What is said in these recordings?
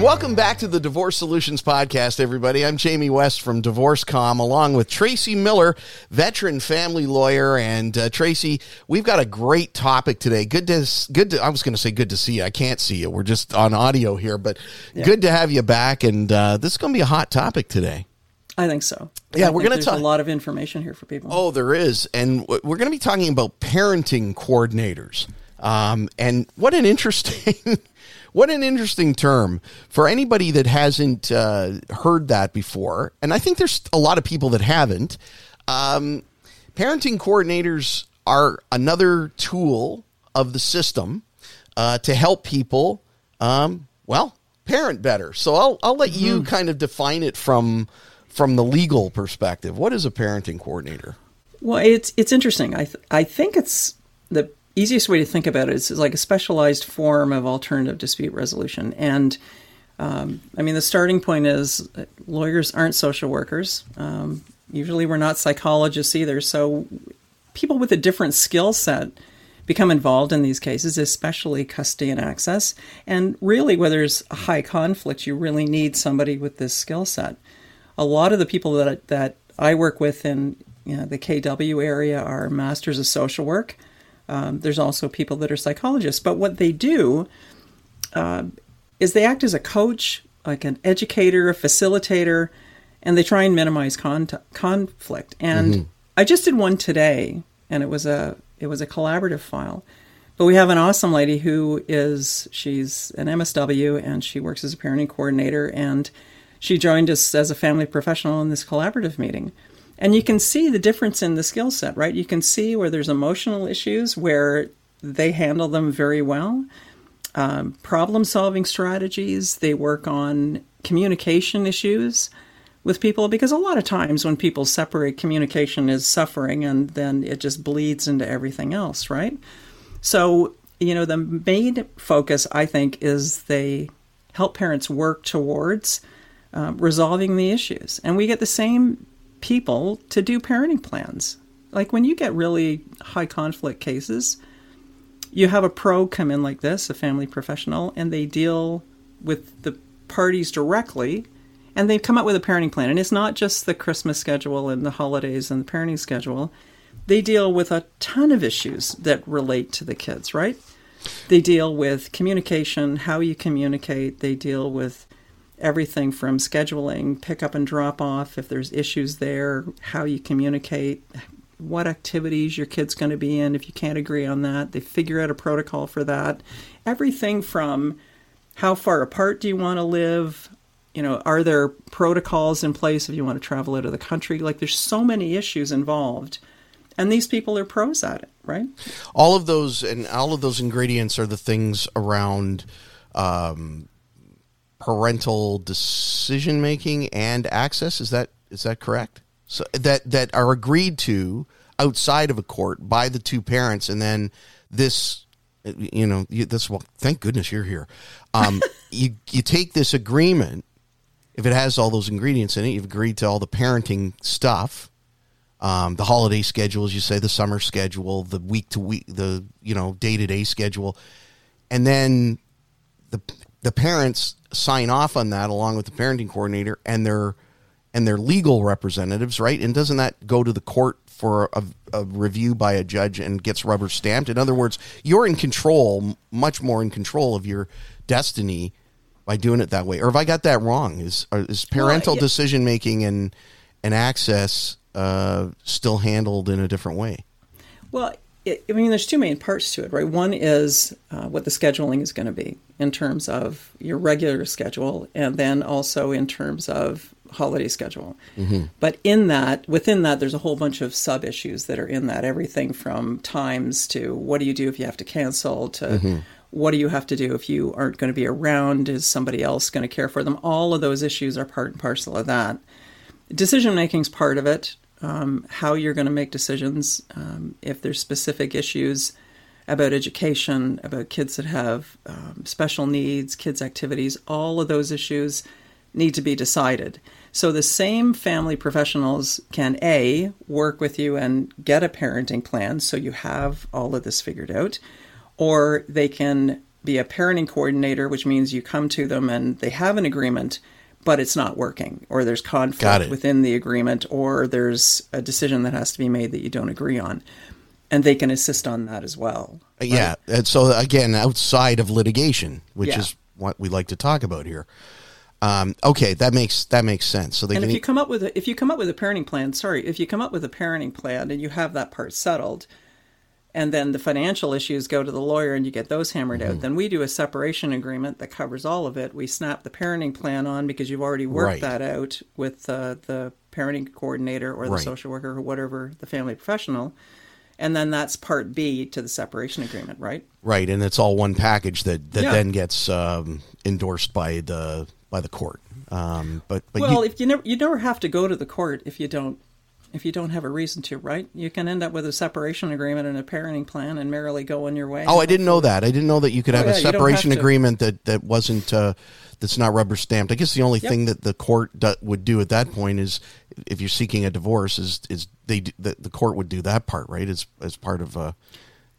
And welcome back to the Divorce Solutions Podcast, everybody. I'm Jamie West from DivorceCom, along with Tracy Miller, veteran family lawyer. And uh, Tracy, we've got a great topic today. Good to, good to, I was going to say good to see you. I can't see you. We're just on audio here, but yeah. good to have you back. And uh, this is going to be a hot topic today. I think so. Yeah, I we're going to talk a lot of information here for people. Oh, there is, and we're going to be talking about parenting coordinators. Um, and what an interesting What an interesting term for anybody that hasn't uh, heard that before. And I think there's a lot of people that haven't. Um, parenting coordinators are another tool of the system uh, to help people, um, well, parent better. So I'll, I'll let mm-hmm. you kind of define it from from the legal perspective. What is a parenting coordinator? Well, it's it's interesting. I th- I think it's the easiest way to think about it is, like a specialized form of alternative dispute resolution. And um, I mean, the starting point is lawyers aren't social workers. Um, usually, we're not psychologists either. So, people with a different skill set become involved in these cases, especially custody and access. And really, where there's a high conflict, you really need somebody with this skill set. A lot of the people that that I work with in you know, the KW area are masters of social work. Um, there's also people that are psychologists, but what they do uh, is they act as a coach, like an educator, a facilitator, and they try and minimize con- conflict. And mm-hmm. I just did one today, and it was a it was a collaborative file. But we have an awesome lady who is she's an MSW and she works as a parenting coordinator, and she joined us as a family professional in this collaborative meeting. And you can see the difference in the skill set, right? You can see where there's emotional issues where they handle them very well. Um, problem solving strategies, they work on communication issues with people because a lot of times when people separate, communication is suffering and then it just bleeds into everything else, right? So, you know, the main focus, I think, is they help parents work towards uh, resolving the issues. And we get the same people to do parenting plans. Like when you get really high conflict cases, you have a pro come in like this, a family professional, and they deal with the parties directly and they come up with a parenting plan. And it's not just the Christmas schedule and the holidays and the parenting schedule. They deal with a ton of issues that relate to the kids, right? They deal with communication, how you communicate. They deal with everything from scheduling, pick up and drop off, if there's issues there, how you communicate, what activities your kid's going to be in. If you can't agree on that, they figure out a protocol for that. Everything from how far apart do you want to live? You know, are there protocols in place if you want to travel out of the country? Like, there's so many issues involved. And these people are pros at it, right? All of those and all of those ingredients are the things around um, parental decision making and access. Is that is that correct? So that that are agreed to outside of a court by the two parents, and then this, you know, this. Well, thank goodness you're here. Um, you you take this agreement if it has all those ingredients in it. You've agreed to all the parenting stuff. Um, the holiday schedule, as you say, the summer schedule, the week to week, the you know day to day schedule, and then the the parents sign off on that along with the parenting coordinator and their and their legal representatives, right? And doesn't that go to the court for a, a, review by a judge and gets rubber stamped? In other words, you're in control, much more in control of your destiny by doing it that way. Or have I got that wrong? Is is parental well, yeah. decision making and and access uh, still handled in a different way? Well, it, I mean, there's two main parts to it, right? One is uh, what the scheduling is going to be in terms of your regular schedule, and then also in terms of holiday schedule. Mm-hmm. But in that, within that, there's a whole bunch of sub issues that are in that. Everything from times to what do you do if you have to cancel to mm-hmm. what do you have to do if you aren't going to be around? Is somebody else going to care for them? All of those issues are part and parcel of that. Decision making is part of it um, how you're going to make decisions, um, if there's specific issues about education, about kids that have um, special needs, kids' activities, all of those issues need to be decided. So the same family professionals can A, work with you and get a parenting plan so you have all of this figured out, or they can be a parenting coordinator, which means you come to them and they have an agreement, but it's not working, or there's conflict within the agreement, or there's a decision that has to be made that you don't agree on. And they can assist on that as well. Uh, Yeah. And so again, outside of litigation, which Yeah. is what we like to talk about here. Um, okay, that makes that makes sense. So they And can if you come up with a, if you come up with a parenting plan, sorry, if you come up with a parenting plan and you have that part settled, and then the financial issues go to the lawyer and you get those hammered Mm-hmm. out, then we do a separation agreement that covers all of it. We snap the parenting plan on because you've already worked Right. that out with uh, the parenting coordinator or the Right. social worker or whatever the family professional. And then that's part B to the separation agreement, right? right, and it's all one package that that Yeah. then gets um, endorsed by the by the court. Um, but but well, you, if you never you never have to go to the court if you don't if you don't have a reason to, right? You can end up with a separation agreement and a parenting plan and merrily go on your way. oh, I didn't know that. I didn't know that you could have yeah, a have separation to. agreement that that wasn't uh, that's not rubber stamped. I guess the only Yep. thing that the court do, would do at that point is if you're seeking a divorce is is they d- the, the court would do that part right as as part of uh,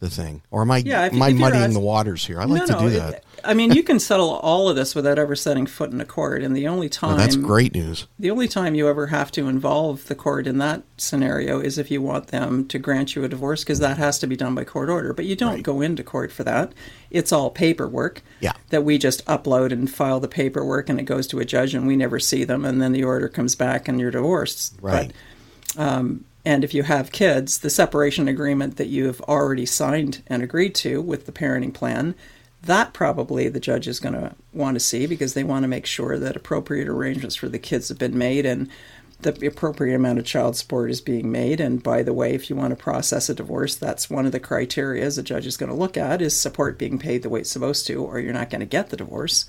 the thing. Or am I Yeah, if- am I if muddying asked- the waters here? I like to do it- that. I mean, you can settle all of this without ever setting foot in a court, and the only time Oh, that's great news. the only time you ever have to involve the court in that scenario is if you want them to grant you a divorce, because that has to be done by court order. But you don't Right. go into court for that. It's all paperwork. Yeah. That we just upload and file the paperwork, and it goes to a judge, and we never see them, and then the order comes back, and you're divorced. Right. Um, and if you have kids, the separation agreement that you have already signed and agreed to with the parenting plan, that probably the judge is going to want to see because they want to make sure that appropriate arrangements for the kids have been made and the appropriate amount of child support is being made. And by the way, if you want to process a divorce, that's one of the criteria the judge is going to look at is support being paid the way it's supposed to, or you're not going to get the divorce.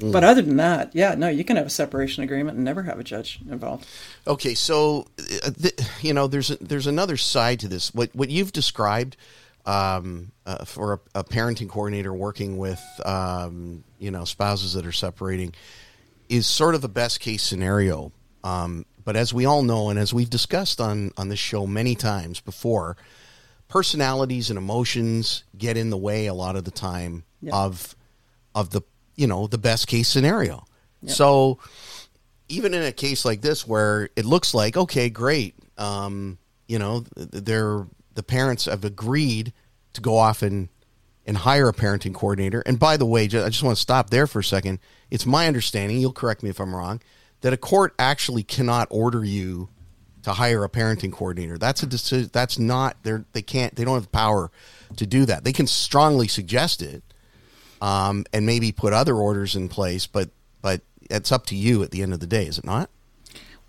But other than that, yeah, no, you can have a separation agreement and never have a judge involved. Okay, so uh, th- you know, there's a, there's another side to this. What what you've described um, uh, for a, a parenting coordinator working with um, you know spouses that are separating is sort of the best case scenario. Um, but as we all know, and as we've discussed on on this show many times before, personalities and emotions get in the way a lot of the time Yeah. of of the you know the best case scenario. So even in a case like this where it looks like okay great um, you know they're the parents have agreed to go off and and hire a parenting coordinator. And by the way i just want to stop there for a second. It's my understanding you'll correct me if i'm wrong that a court actually cannot order you to hire a parenting coordinator. That's a decision that's not they're they can't they don't have the power to do that. They can strongly suggest it um, and maybe put other orders in place but but it's up to you at the end of the day is it not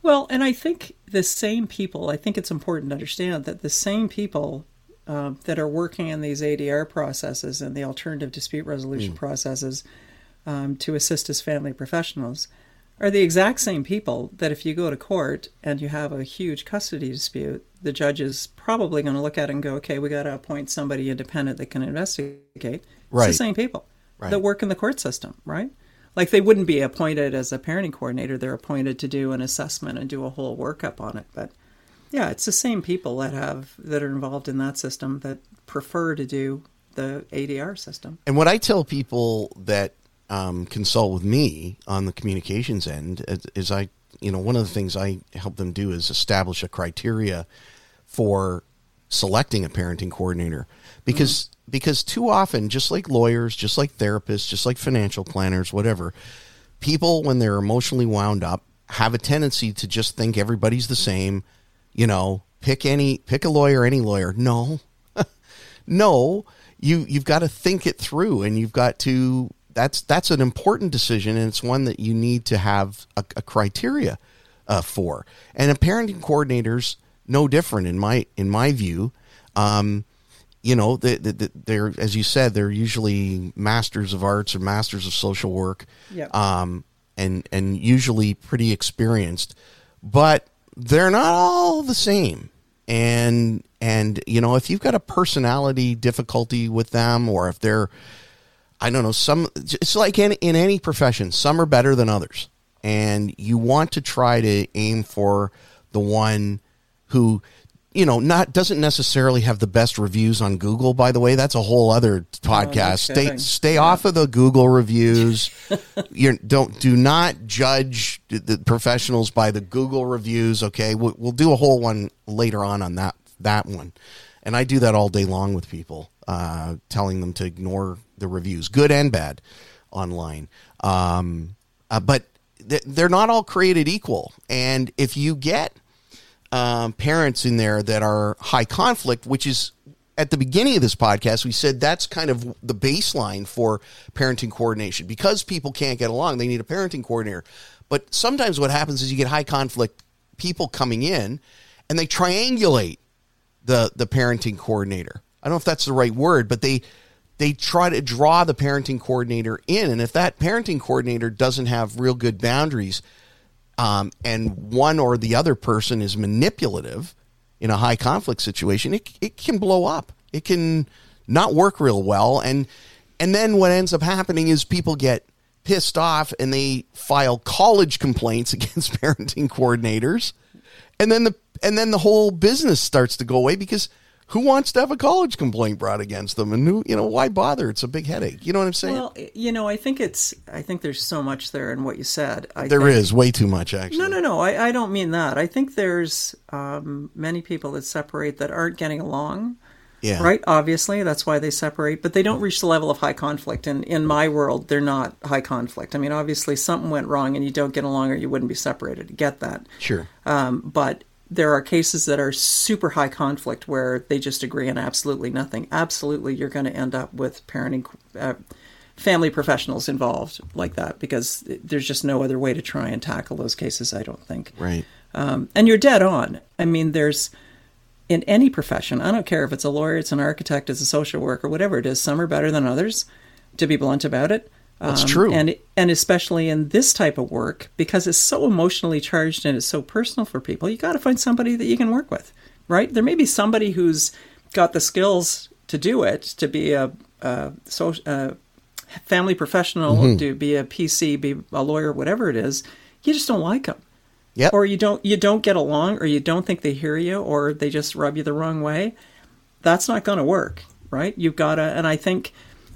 Well, and I think the same people, I think it's important to understand that the same people uh, that are working in these ADR processes and the alternative dispute resolution processes um, to assist as family professionals are the exact same people that if you go to court and you have a huge custody dispute, the judge is probably going to look at it and go, okay, we got to appoint somebody independent that can investigate. It's Right. the same people Right. that work in the court system, right? Like they wouldn't be appointed as a parenting coordinator; they're appointed to do an assessment and do a whole workup on it. But yeah, it's the same people that have that are involved in that system that prefer to do the ADR system. And what I tell people that um, consult with me on the communications end is, is I, you know, one of the things I help them do is establish a criteria for selecting a parenting coordinator because because too often just like lawyers just like therapists just like financial planners whatever people when they're emotionally wound up have a tendency to just think everybody's the same you know pick any pick a lawyer any lawyer. No. No. You you've got to think it through and you've got to that's that's an important decision and it's one that you need to have a, a criteria uh, for. And a parenting coordinators no different in my in my view. Um, you know they, they, they're as you said they're usually masters of arts or masters of social work. Yep. um, and and usually pretty experienced but they're not all the same. And and you know if you've got a personality difficulty with them or if they're i don't know some it's like in, in any profession some are better than others. And you want to try to aim for the one who you know, not doesn't necessarily have the best reviews on Google. By the way, that's a whole other podcast. stay kidding. stay off of the Google reviews. you don't do not judge the- the professionals by the Google reviews. Okay, we'll, we'll do a whole one later on on that that one, and I do that all day long with people, uh, telling them to ignore the reviews, good and bad, online. Um, uh, but th- they're not all created equal, and if you get um, parents in there that are high conflict, which is at the beginning of this podcast, we said that's kind of the baseline for parenting coordination. Because people can't get along, they need a parenting coordinator. But sometimes what happens is you get high conflict people coming in and they triangulate the the parenting coordinator. I don't know if that's the right word, but they they try to draw the parenting coordinator in, and if that parenting coordinator doesn't have real good boundaries, um, and one or the other person is manipulative in a high conflict situation, it it can blow up. It can not work real well, and and then what ends up happening is people get pissed off and they file college complaints against parenting coordinators and then the and then the whole business starts to go away because who wants to have a college complaint brought against them and who you know why bother it's a big headache you know what i'm saying Well, you know, I think it's. I think there's so much there in what you said. I There think, is way too much actually No, no, no. I, I don't mean that. I think there's um, many people that separate that aren't getting along. yeah Right, obviously, that's why they separate, but they don't reach the level of high conflict. And in my world, they're not high conflict. I mean, obviously, something went wrong and you don't get along or you wouldn't be separated. Get that. sure Um, but there are cases that are super high conflict where they just agree on absolutely nothing. Absolutely, you're going to end up with parenting, uh, family professionals involved like that because there's just no other way to try and tackle those cases, I don't think. right Um, and you're dead on. I mean, there's in any profession, I don't care if it's a lawyer, it's an architect, it's a social worker, whatever it is, some are better than others, to be blunt about it. That's true. And and especially in this type of work, because it's so emotionally charged and it's so personal for people, you got to find somebody that you can work with, right? There may be somebody who's got the skills to do it, to be a, a so, uh, family professional, Mm-hmm. to be a PC, be a lawyer, whatever it is. You just don't like them Yep. or you don't you don't get along or you don't think they hear you or they just rub you the wrong way that's not going to work right you've got to and i think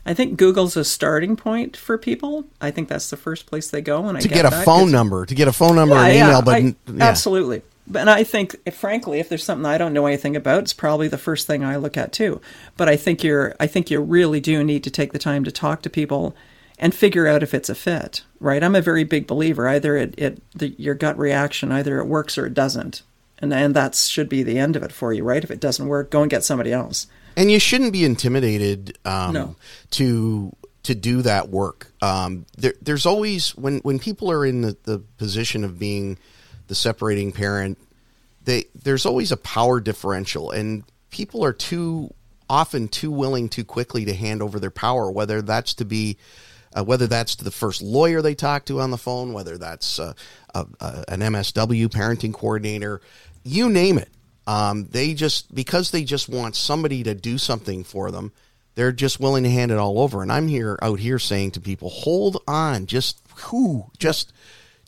i think google's a starting point for people. I think that's the first place they go and I to get a that, phone number to get a phone number yeah, and yeah, email but I- yeah. absolutely. But- and i think if, frankly if there's something i don't know anything about it's probably the first thing i look at too. But i think you're i think you really do need to take the time to talk to people and figure out if it's a fit right? I'm a very big believer either it, it the, your gut reaction either it works or it doesn't. And and that should be the end of it for you right? If it doesn't work go and get somebody else and you shouldn't be intimidated um, No. to to do that work. Um, there, there's always when when people are in the, the position of being the separating parent, they there's always a power differential, and people are too often too willing too quickly to hand over their power, whether that's to be. Uh, whether that's to the first lawyer they talk to on the phone, whether that's uh, a, a, an MSW parenting coordinator, you name it. Um, they just because they just want somebody to do something for them, they're just willing to hand it all over. And I'm here out here saying to people, hold on, just who, just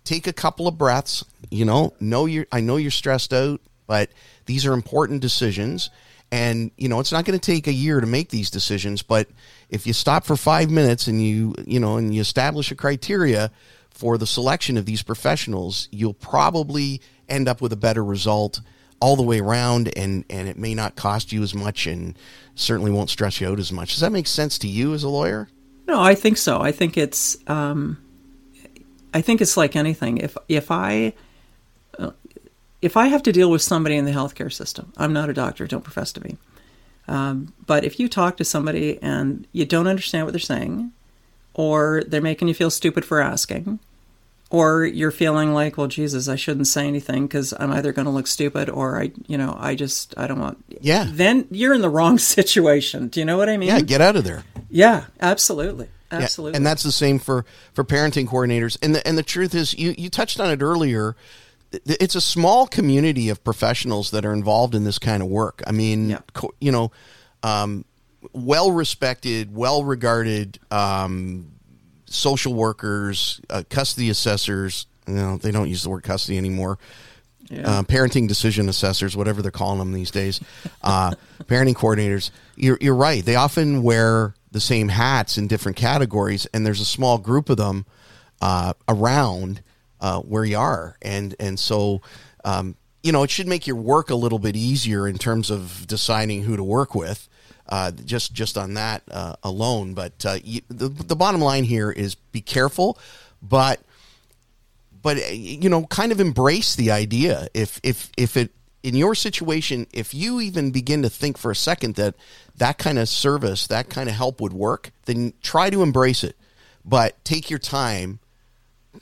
take a couple of breaths. You know, know you I know you're stressed out, but these are important decisions. And you know, it's not going to take a year to make these decisions, but if you stop for five minutes and you you know and you establish a criteria for the selection of these professionals, you'll probably end up with a better result all the way around and and it may not cost you as much and certainly won't stress you out as much. Does that make sense to you as a lawyer? No, I think so. I think it's um, I think it's like anything. If if I if I have to deal with somebody in the healthcare system, I'm not a doctor, don't profess to be. Um, but if you talk to somebody and you don't understand what they're saying, or they're making you feel stupid for asking, or you're feeling like, well, Jesus, I shouldn't say anything because I'm either going to look stupid or I, you know, I just I don't want. Yeah. Then you're in the wrong situation. Do you know what I mean? Yeah, get out of there. Yeah, absolutely. Yeah, Absolutely. and that's the same for for parenting coordinators. And the and the truth is, you you touched on it earlier. It's a small community of professionals that are involved in this kind of work. I mean, Yeah. co- you know, um, well respected, well regarded um, social workers, uh, custody assessors. You know, they don't use the word custody anymore. Yeah. uh, parenting decision assessors, whatever they're calling them these days, uh, parenting coordinators. You're, you're right. They often wear the same hats in different categories, and there's a small group of them uh, around uh, where you are, and and so. Um, you know, it should make your work a little bit easier in terms of deciding who to work with. Uh, just just on that uh, alone, but uh, you, the the bottom line here is be careful, but but uh, you know kind of embrace the idea. If if if it in your situation if you even begin to think for a second that that kind of service that kind of help would work then try to embrace it. But take your time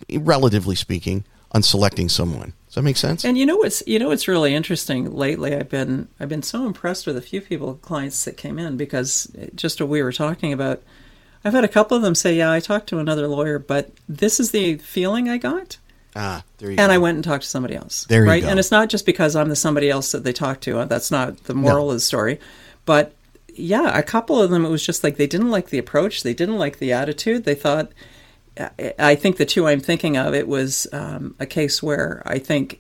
relatively speaking on selecting someone does that make sense And you know what's you know what's really interesting lately? I've been I've been so impressed with a few people clients that came in because just what we were talking about. I've had a couple of them say, "Yeah, I talked to another lawyer, but this is the feeling I got." ah there you and go And I went and talked to somebody else. There you right? go. And it's not just because I'm the somebody else that they talked to. That's not the moral of the story. But yeah, a couple of them, it was just like they didn't like the approach. They didn't like the attitude. They thought, I- I think the two I'm thinking of, it was um, a case where I think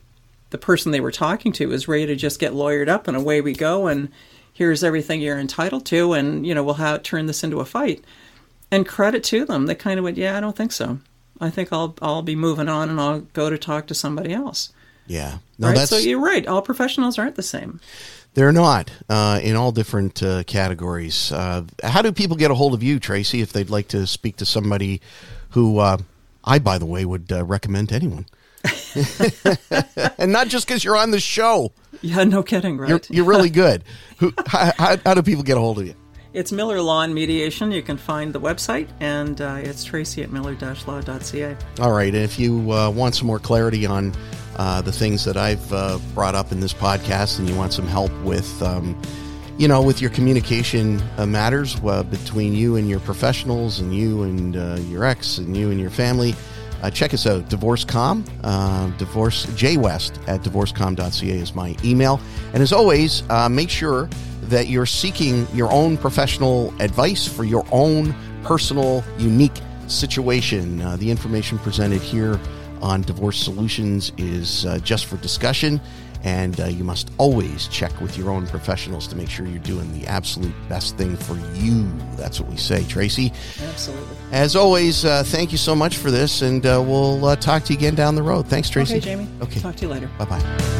the person they were talking to was ready to just get lawyered up and away we go. And here's everything you're entitled to. And, you know, we'll have, turn this into a fight. And credit to them. They kind of went, yeah, I don't think so. I think I'll I'll be moving on and I'll go to talk to somebody else. yeah no right? that's So you're right. All professionals aren't the same. They're not uh, in all different uh, categories. Uh, how do people get a hold of you, Tracy, if they'd like to speak to somebody who uh, I, by the way, would uh, recommend to anyone? and not just because you're on the show. Yeah, no kidding, right? You're, you're really good. Who, how, how, how do people get a hold of you? It's Miller Law and Mediation. You can find the website, and uh, it's tracy at miller-law.ca. All right. And if you uh, want some more clarity on uh, the things that I've uh, brought up in this podcast and you want some help with, um, you know, with your communication uh, matters uh, between you and your professionals and you and uh, your ex and you and your family, uh, check us out. DivorceCom, uh, divorce, jwest at divorcecom.ca is my email. And as always, uh, make sure that you're seeking your own professional advice for your own personal, unique situation. Uh, the information presented here on Divorce Solutions is uh, just for discussion, and uh, you must always check with your own professionals to make sure you're doing the absolute best thing for you. That's what we say, Tracy. Absolutely. As always, uh, thank you so much for this, and uh, we'll uh, talk to you again down the road. Thanks, Tracy. Okay, Jamie. Okay. Talk to you later. Bye bye.